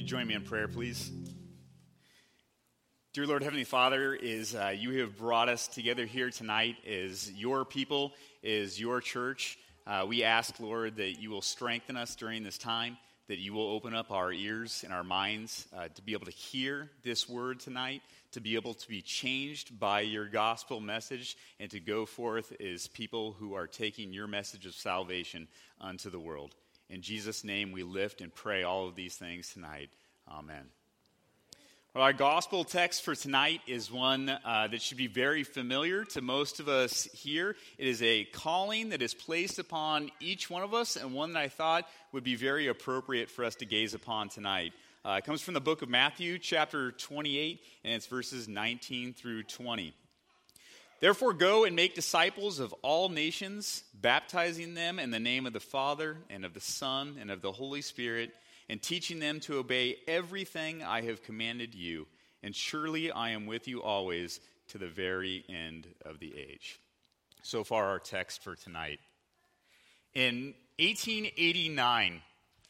You join me in prayer, please. Dear Lord, Heavenly Father, is uh, you have brought us together here tonight is your people, is your church. Uh, we ask, Lord, that you will strengthen us during this time, that you will open up our ears and our minds uh, to be able to hear this word tonight, to be able to be changed by your gospel message, and to go forth as people who are taking your message of salvation unto the world. In Jesus' name, we lift and pray all of these things tonight. Amen. Well, our gospel text for tonight is one uh, that should be very familiar to most of us here. It is a calling that is placed upon each one of us, and one that I thought would be very appropriate for us to gaze upon tonight. Uh, it comes from the book of Matthew, chapter 28, and it's verses 19 through 20. Therefore, go and make disciples of all nations, baptizing them in the name of the Father, and of the Son, and of the Holy Spirit and teaching them to obey everything I have commanded you. And surely I am with you always to the very end of the age. So far, our text for tonight. In 1889,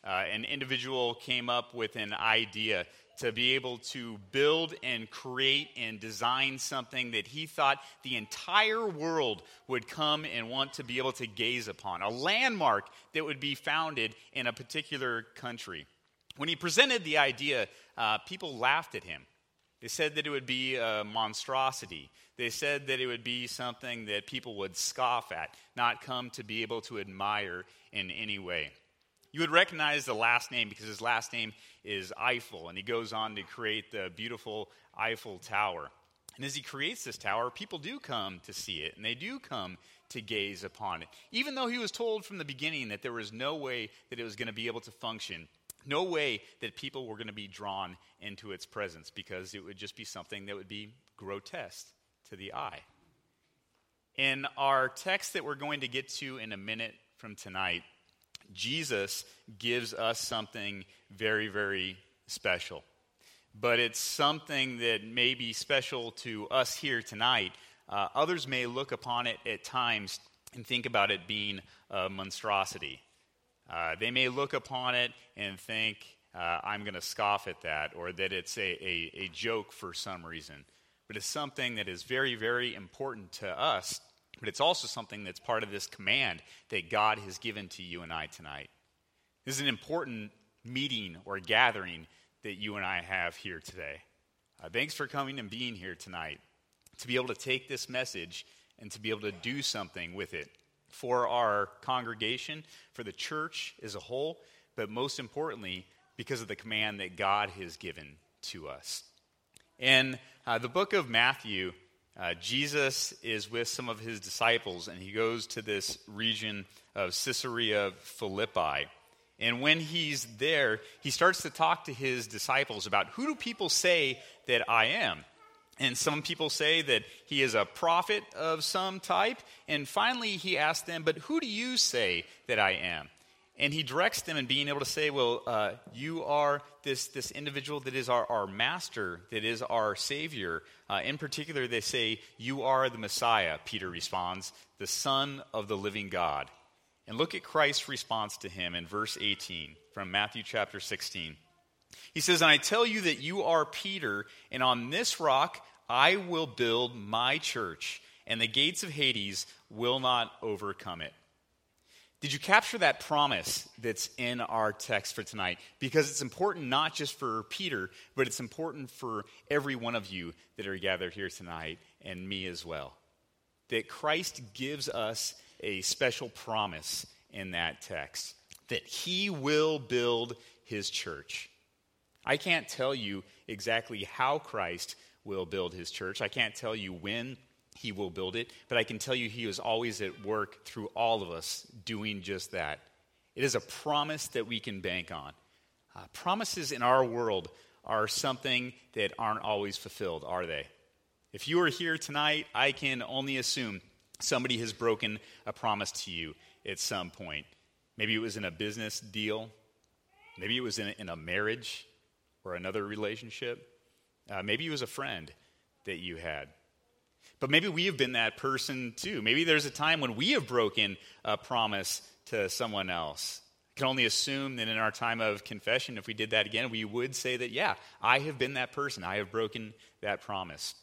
uh, an individual came up with an idea to be able to build and create and design something that he thought the entire world would come and want to be able to gaze upon, a landmark that would be founded in a particular country. When he presented the idea, uh, people laughed at him. They said that it would be a monstrosity. They said that it would be something that people would scoff at, not come to be able to admire in any way. You would recognize the last name because his last name is Eiffel, and he goes on to create the beautiful Eiffel Tower. And as he creates this tower, people do come to see it, and they do come to gaze upon it. Even though he was told from the beginning that there was no way that it was going to be able to function, no way that people were going to be drawn into its presence because it would just be something that would be grotesque to the eye. In our text that we're going to get to in a minute from tonight, Jesus gives us something very, very special. But it's something that may be special to us here tonight. Uh, others may look upon it at times and think about it being a monstrosity. Uh, they may look upon it and think, uh, I'm going to scoff at that, or that it's a, a, a joke for some reason. But it's something that is very, very important to us but it's also something that's part of this command that God has given to you and I tonight. This is an important meeting or gathering that you and I have here today. Uh, thanks for coming and being here tonight to be able to take this message and to be able to do something with it for our congregation, for the church as a whole, but most importantly, because of the command that God has given to us. In uh, the book of Matthew, uh, Jesus is with some of his disciples, and he goes to this region of Caesarea Philippi. And when he's there, he starts to talk to his disciples about who do people say that I am? And some people say that he is a prophet of some type. And finally, he asks them, But who do you say that I am? And he directs them in being able to say, Well, uh, you are this, this individual that is our, our master, that is our savior. Uh, in particular, they say, You are the Messiah, Peter responds, the Son of the living God. And look at Christ's response to him in verse 18 from Matthew chapter 16. He says, And I tell you that you are Peter, and on this rock I will build my church, and the gates of Hades will not overcome it. Did you capture that promise that's in our text for tonight? Because it's important not just for Peter, but it's important for every one of you that are gathered here tonight and me as well. That Christ gives us a special promise in that text that he will build his church. I can't tell you exactly how Christ will build his church. I can't tell you when he will build it. But I can tell you, He is always at work through all of us doing just that. It is a promise that we can bank on. Uh, promises in our world are something that aren't always fulfilled, are they? If you are here tonight, I can only assume somebody has broken a promise to you at some point. Maybe it was in a business deal, maybe it was in a, in a marriage or another relationship, uh, maybe it was a friend that you had. But maybe we have been that person too. Maybe there's a time when we have broken a promise to someone else. I can only assume that in our time of confession, if we did that again, we would say that, yeah, I have been that person. I have broken that promise.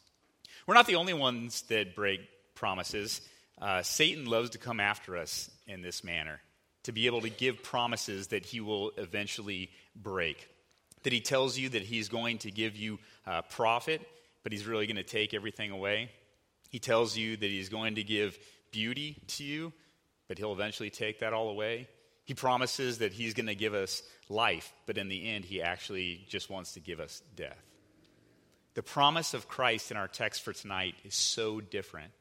We're not the only ones that break promises. Uh, Satan loves to come after us in this manner, to be able to give promises that he will eventually break. That he tells you that he's going to give you uh, profit, but he's really going to take everything away. He tells you that he's going to give beauty to you, but he'll eventually take that all away. He promises that he's going to give us life, but in the end, he actually just wants to give us death. The promise of Christ in our text for tonight is so different.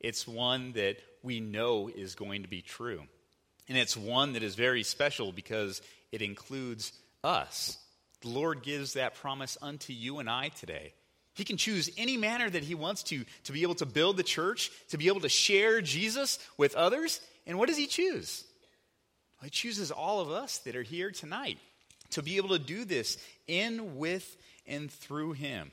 It's one that we know is going to be true. And it's one that is very special because it includes us. The Lord gives that promise unto you and I today. He can choose any manner that He wants to to be able to build the church, to be able to share Jesus with others. And what does He choose? Well, he chooses all of us that are here tonight to be able to do this in, with, and through Him.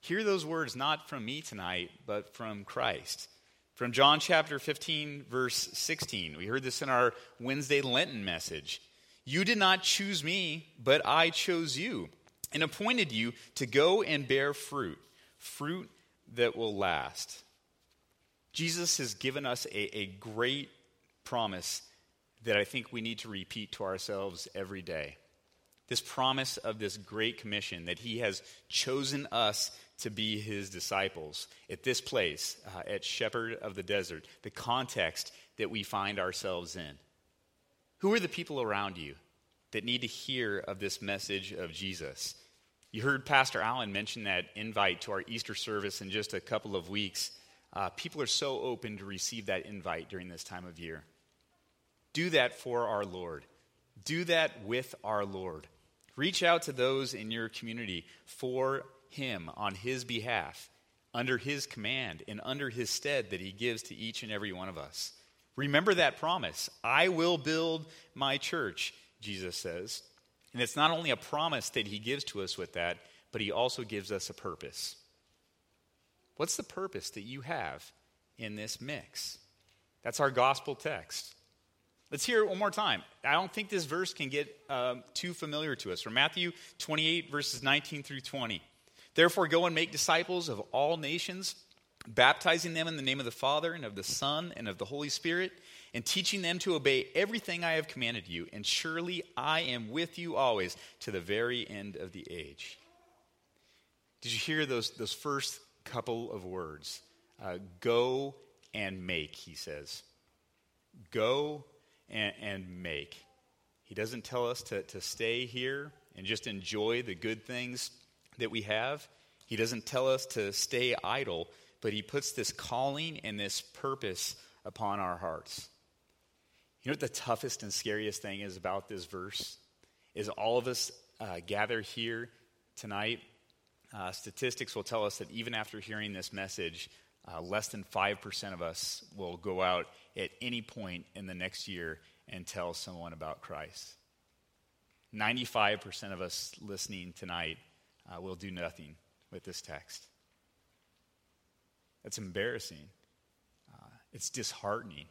Hear those words not from me tonight, but from Christ. From John chapter 15, verse 16. We heard this in our Wednesday Lenten message. You did not choose me, but I chose you and appointed you to go and bear fruit, fruit that will last. Jesus has given us a, a great promise that I think we need to repeat to ourselves every day. This promise of this great commission that he has chosen us to be his disciples at this place, uh, at Shepherd of the Desert, the context that we find ourselves in. Who are the people around you that need to hear of this message of Jesus? You heard Pastor Allen mention that invite to our Easter service in just a couple of weeks. Uh, people are so open to receive that invite during this time of year. Do that for our Lord. Do that with our Lord. Reach out to those in your community for Him on His behalf, under His command, and under His stead that He gives to each and every one of us. Remember that promise I will build my church, Jesus says. And it's not only a promise that he gives to us with that, but he also gives us a purpose. What's the purpose that you have in this mix? That's our gospel text. Let's hear it one more time. I don't think this verse can get um, too familiar to us. From Matthew 28, verses 19 through 20. Therefore, go and make disciples of all nations, baptizing them in the name of the Father, and of the Son, and of the Holy Spirit and teaching them to obey everything I have commanded you, and surely I am with you always to the very end of the age. Did you hear those, those first couple of words? Uh, go and make, he says. Go and, and make. He doesn't tell us to, to stay here and just enjoy the good things that we have. He doesn't tell us to stay idle, but he puts this calling and this purpose upon our hearts. You know what the toughest and scariest thing is about this verse? Is all of us uh, gather here tonight. Uh, statistics will tell us that even after hearing this message, uh, less than 5% of us will go out at any point in the next year and tell someone about Christ. 95% of us listening tonight uh, will do nothing with this text. That's embarrassing. Uh, it's disheartening.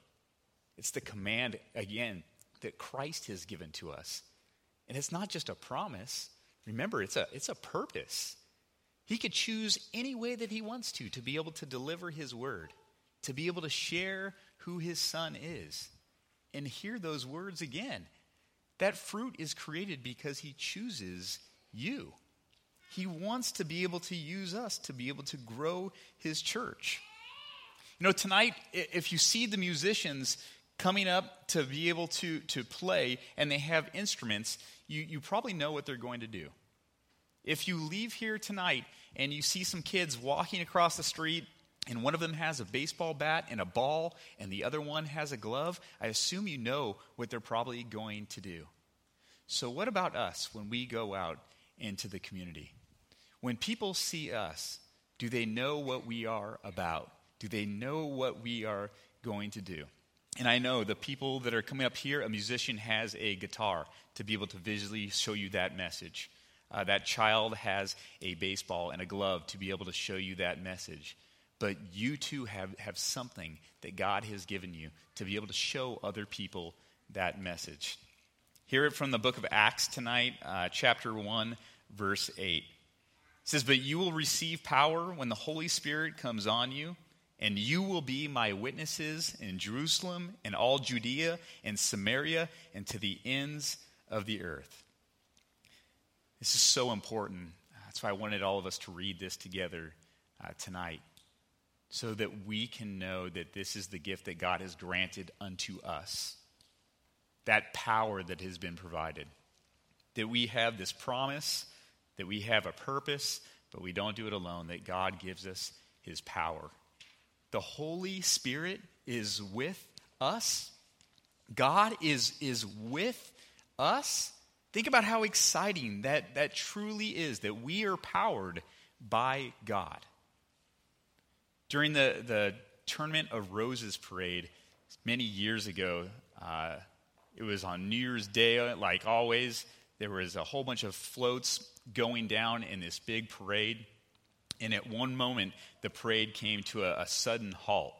It's the command, again, that Christ has given to us. And it's not just a promise. Remember, it's a, it's a purpose. He could choose any way that he wants to to be able to deliver his word, to be able to share who his son is. And hear those words again. That fruit is created because he chooses you. He wants to be able to use us to be able to grow his church. You know, tonight, if you see the musicians coming up to be able to, to play and they have instruments, you, you probably know what they're going to do. If you leave here tonight and you see some kids walking across the street and one of them has a baseball bat and a ball and the other one has a glove, I assume you know what they're probably going to do. So, what about us when we go out into the community? When people see us, do they know what we are about? Do they know what we are going to do? And I know the people that are coming up here, a musician has a guitar to be able to visually show you that message. Uh, that child has a baseball and a glove to be able to show you that message. But you too have, have something that God has given you to be able to show other people that message. Hear it from the book of Acts tonight, uh, chapter 1, verse 8. It says, But you will receive power when the Holy Spirit comes on you, and you will be my witnesses in Jerusalem and all Judea and Samaria and to the ends of the earth. This is so important. That's why I wanted all of us to read this together uh, tonight, so that we can know that this is the gift that God has granted unto us that power that has been provided. That we have this promise, that we have a purpose, but we don't do it alone, that God gives us his power. The Holy Spirit is with us. God is, is with us. Think about how exciting that, that truly is, that we are powered by God. During the, the Tournament of Roses parade many years ago, uh, it was on New Year's Day, like always. There was a whole bunch of floats going down in this big parade. And at one moment, the parade came to a, a sudden halt.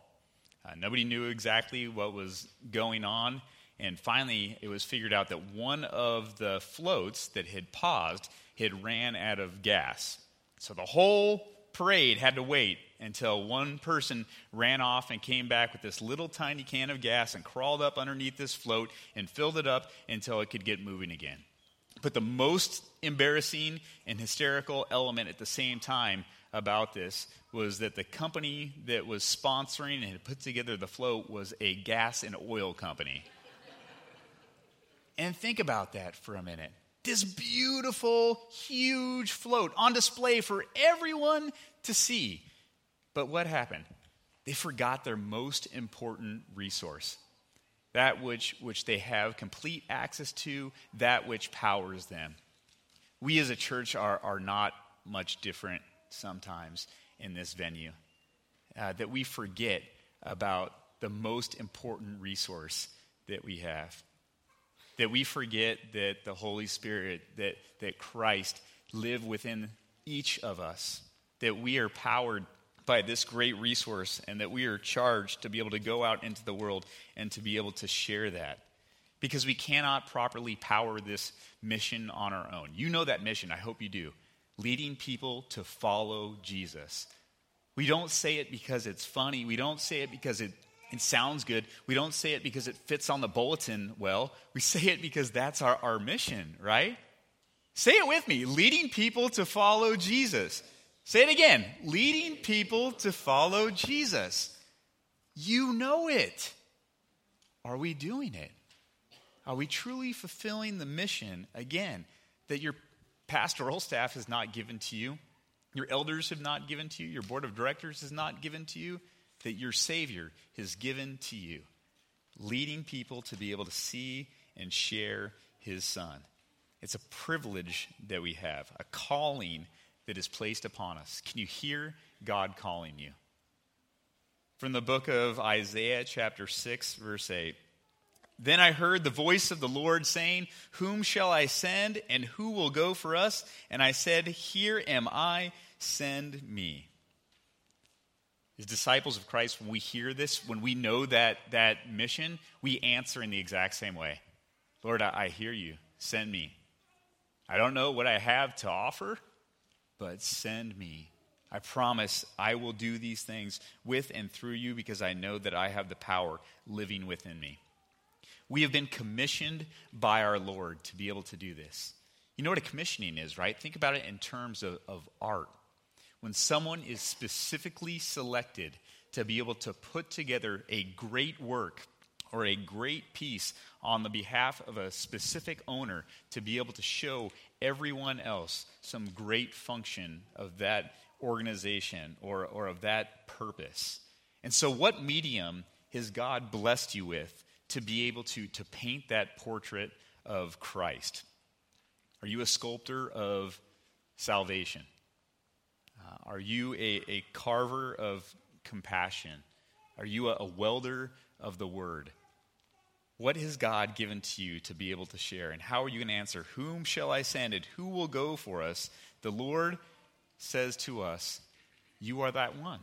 Uh, nobody knew exactly what was going on. And finally, it was figured out that one of the floats that had paused had ran out of gas. So the whole parade had to wait until one person ran off and came back with this little tiny can of gas and crawled up underneath this float and filled it up until it could get moving again. But the most embarrassing and hysterical element at the same time about this was that the company that was sponsoring and put together the float was a gas and oil company. and think about that for a minute this beautiful, huge float on display for everyone to see. But what happened? They forgot their most important resource that which, which they have complete access to, that which powers them. We as a church are, are not much different sometimes in this venue. Uh, that we forget about the most important resource that we have. That we forget that the Holy Spirit, that, that Christ live within each of us. That we are powered by this great resource and that we are charged to be able to go out into the world and to be able to share that. Because we cannot properly power this mission on our own. You know that mission, I hope you do. Leading people to follow Jesus. We don't say it because it's funny. We don't say it because it, it sounds good. We don't say it because it fits on the bulletin well. We say it because that's our, our mission, right? Say it with me leading people to follow Jesus. Say it again leading people to follow Jesus. You know it. Are we doing it? Are we truly fulfilling the mission, again, that your pastoral staff has not given to you, your elders have not given to you, your board of directors has not given to you, that your Savior has given to you? Leading people to be able to see and share His Son. It's a privilege that we have, a calling that is placed upon us. Can you hear God calling you? From the book of Isaiah, chapter 6, verse 8. Then I heard the voice of the Lord saying, Whom shall I send, and who will go for us? And I said, Here am I, send me. As disciples of Christ, when we hear this, when we know that, that mission, we answer in the exact same way Lord, I, I hear you, send me. I don't know what I have to offer, but send me. I promise I will do these things with and through you because I know that I have the power living within me. We have been commissioned by our Lord to be able to do this. You know what a commissioning is, right? Think about it in terms of, of art. When someone is specifically selected to be able to put together a great work or a great piece on the behalf of a specific owner to be able to show everyone else some great function of that organization or, or of that purpose. And so, what medium has God blessed you with to be able to, to paint that portrait of Christ? Are you a sculptor of salvation? Uh, are you a, a carver of compassion? Are you a, a welder of the word? What has God given to you to be able to share? And how are you going to answer? Whom shall I send and who will go for us? The Lord says to us, You are that one.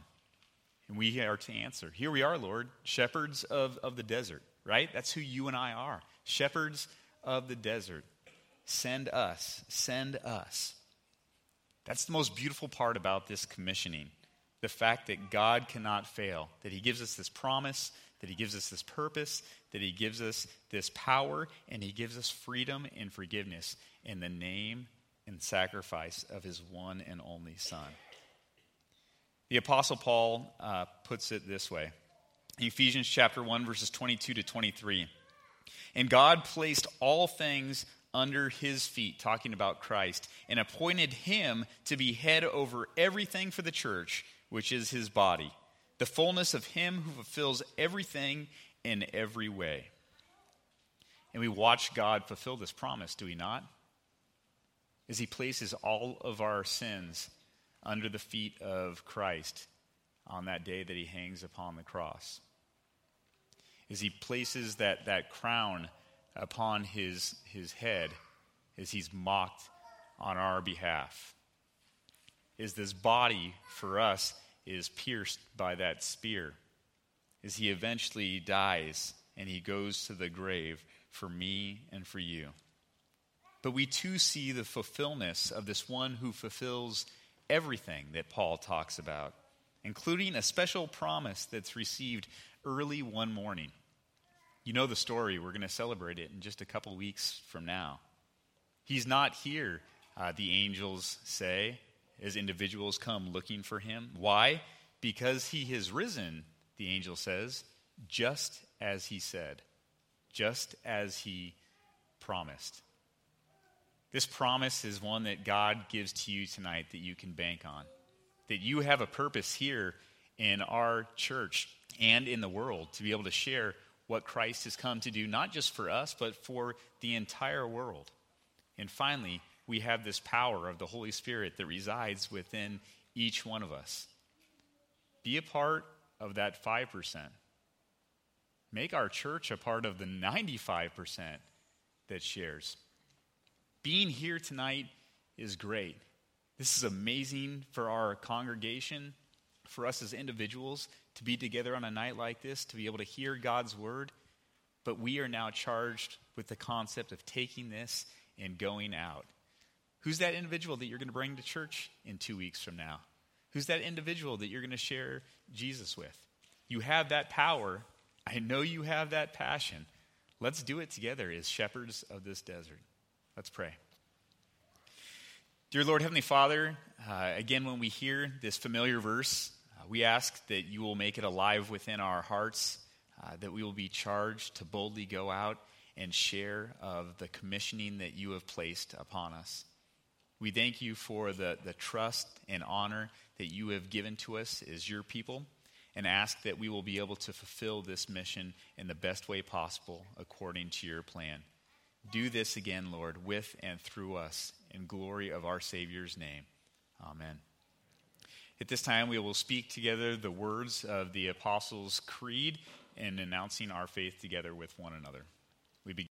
And we are to answer. Here we are, Lord, shepherds of, of the desert, right? That's who you and I are. Shepherds of the desert. Send us, send us. That's the most beautiful part about this commissioning the fact that God cannot fail, that He gives us this promise, that He gives us this purpose, that He gives us this power, and He gives us freedom and forgiveness in the name and sacrifice of His one and only Son. The Apostle Paul uh, puts it this way Ephesians chapter 1, verses 22 to 23. And God placed all things under his feet, talking about Christ, and appointed him to be head over everything for the church, which is his body, the fullness of him who fulfills everything in every way. And we watch God fulfill this promise, do we not? As he places all of our sins under the feet of Christ on that day that he hangs upon the cross. As he places that, that crown upon his, his head as he's mocked on our behalf. Is this body for us is pierced by that spear. As he eventually dies and he goes to the grave for me and for you. But we too see the fulfillment of this one who fulfills everything that Paul talks about, including a special promise that's received early one morning. You know the story. We're going to celebrate it in just a couple weeks from now. He's not here, uh, the angels say, as individuals come looking for him. Why? Because he has risen, the angel says, just as he said, just as he promised. This promise is one that God gives to you tonight that you can bank on. That you have a purpose here in our church and in the world to be able to share what Christ has come to do, not just for us, but for the entire world. And finally, we have this power of the Holy Spirit that resides within each one of us. Be a part of that 5%. Make our church a part of the 95% that shares. Being here tonight is great. This is amazing for our congregation, for us as individuals to be together on a night like this, to be able to hear God's word. But we are now charged with the concept of taking this and going out. Who's that individual that you're going to bring to church in two weeks from now? Who's that individual that you're going to share Jesus with? You have that power. I know you have that passion. Let's do it together as shepherds of this desert. Let's pray. Dear Lord, Heavenly Father, uh, again, when we hear this familiar verse, uh, we ask that you will make it alive within our hearts, uh, that we will be charged to boldly go out and share of the commissioning that you have placed upon us. We thank you for the, the trust and honor that you have given to us as your people and ask that we will be able to fulfill this mission in the best way possible according to your plan. Do this again, Lord, with and through us in glory of our Savior's name. Amen. At this time, we will speak together the words of the Apostles' Creed and announcing our faith together with one another. We begin.